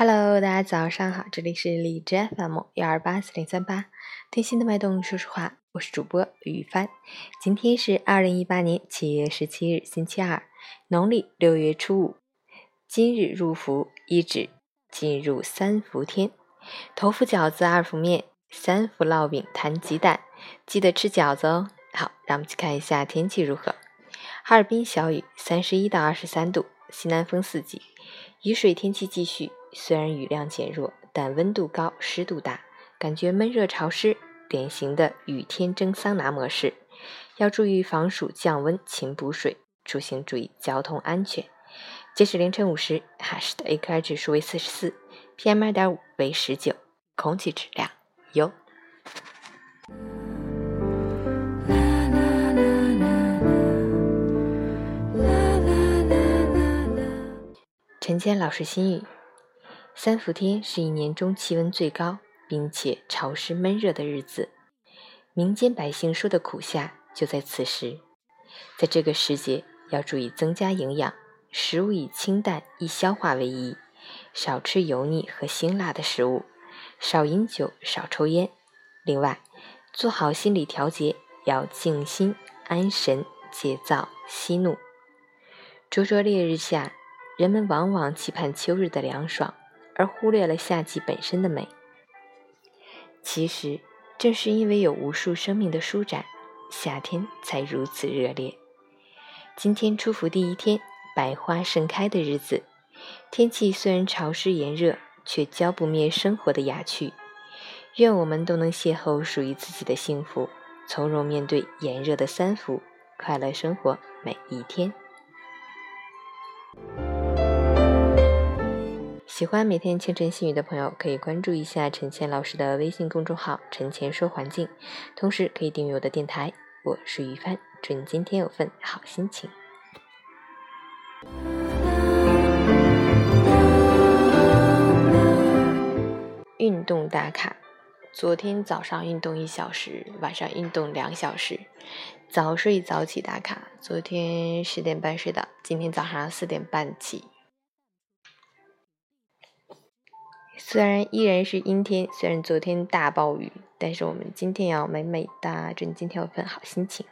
Hello，大家早上好，这里是荔枝 FM 幺二八四零三八，听心的脉动，说实话，我是主播雨帆。今天是二零一八年七月十七日，星期二，农历六月初五。今日入伏，一指进入三伏天，头伏饺子，二伏面，三伏烙饼，摊鸡蛋，记得吃饺子哦。好，让我们去看一下天气如何。哈尔滨小雨，三十一到二十三度，西南风四级，雨水天气继续。虽然雨量减弱，但温度高，湿度大，感觉闷热潮湿，典型的雨天蒸桑拿模式。要注意防暑降温，勤补水，出行注意交通安全。截止凌晨五时，哈市的 AQI 指数为四十四，PM 二点五为十九，空气质量优。陈谦老师心语。三伏天是一年中气温最高，并且潮湿闷热的日子。民间百姓说的苦夏就在此时。在这个时节，要注意增加营养，食物以清淡易消化为宜，少吃油腻和辛辣的食物，少饮酒，少抽烟。另外，做好心理调节，要静心安神，戒躁息怒。灼灼烈日下，人们往往期盼秋日的凉爽。而忽略了夏季本身的美。其实，正是因为有无数生命的舒展，夏天才如此热烈。今天初伏第一天，百花盛开的日子，天气虽然潮湿炎热，却浇不灭生活的雅趣。愿我们都能邂逅属于自己的幸福，从容面对炎热的三伏，快乐生活每一天。喜欢每天清晨细语的朋友，可以关注一下陈倩老师的微信公众号“陈倩说环境”，同时可以订阅我的电台。我是于帆，祝你今天有份好心情。运动打卡：昨天早上运动一小时，晚上运动两小时，早睡早起打卡。昨天十点半睡的，今天早上四点半起。虽然依然是阴天，虽然昨天大暴雨，但是我们今天要美美哒，祝你今天有份好心情。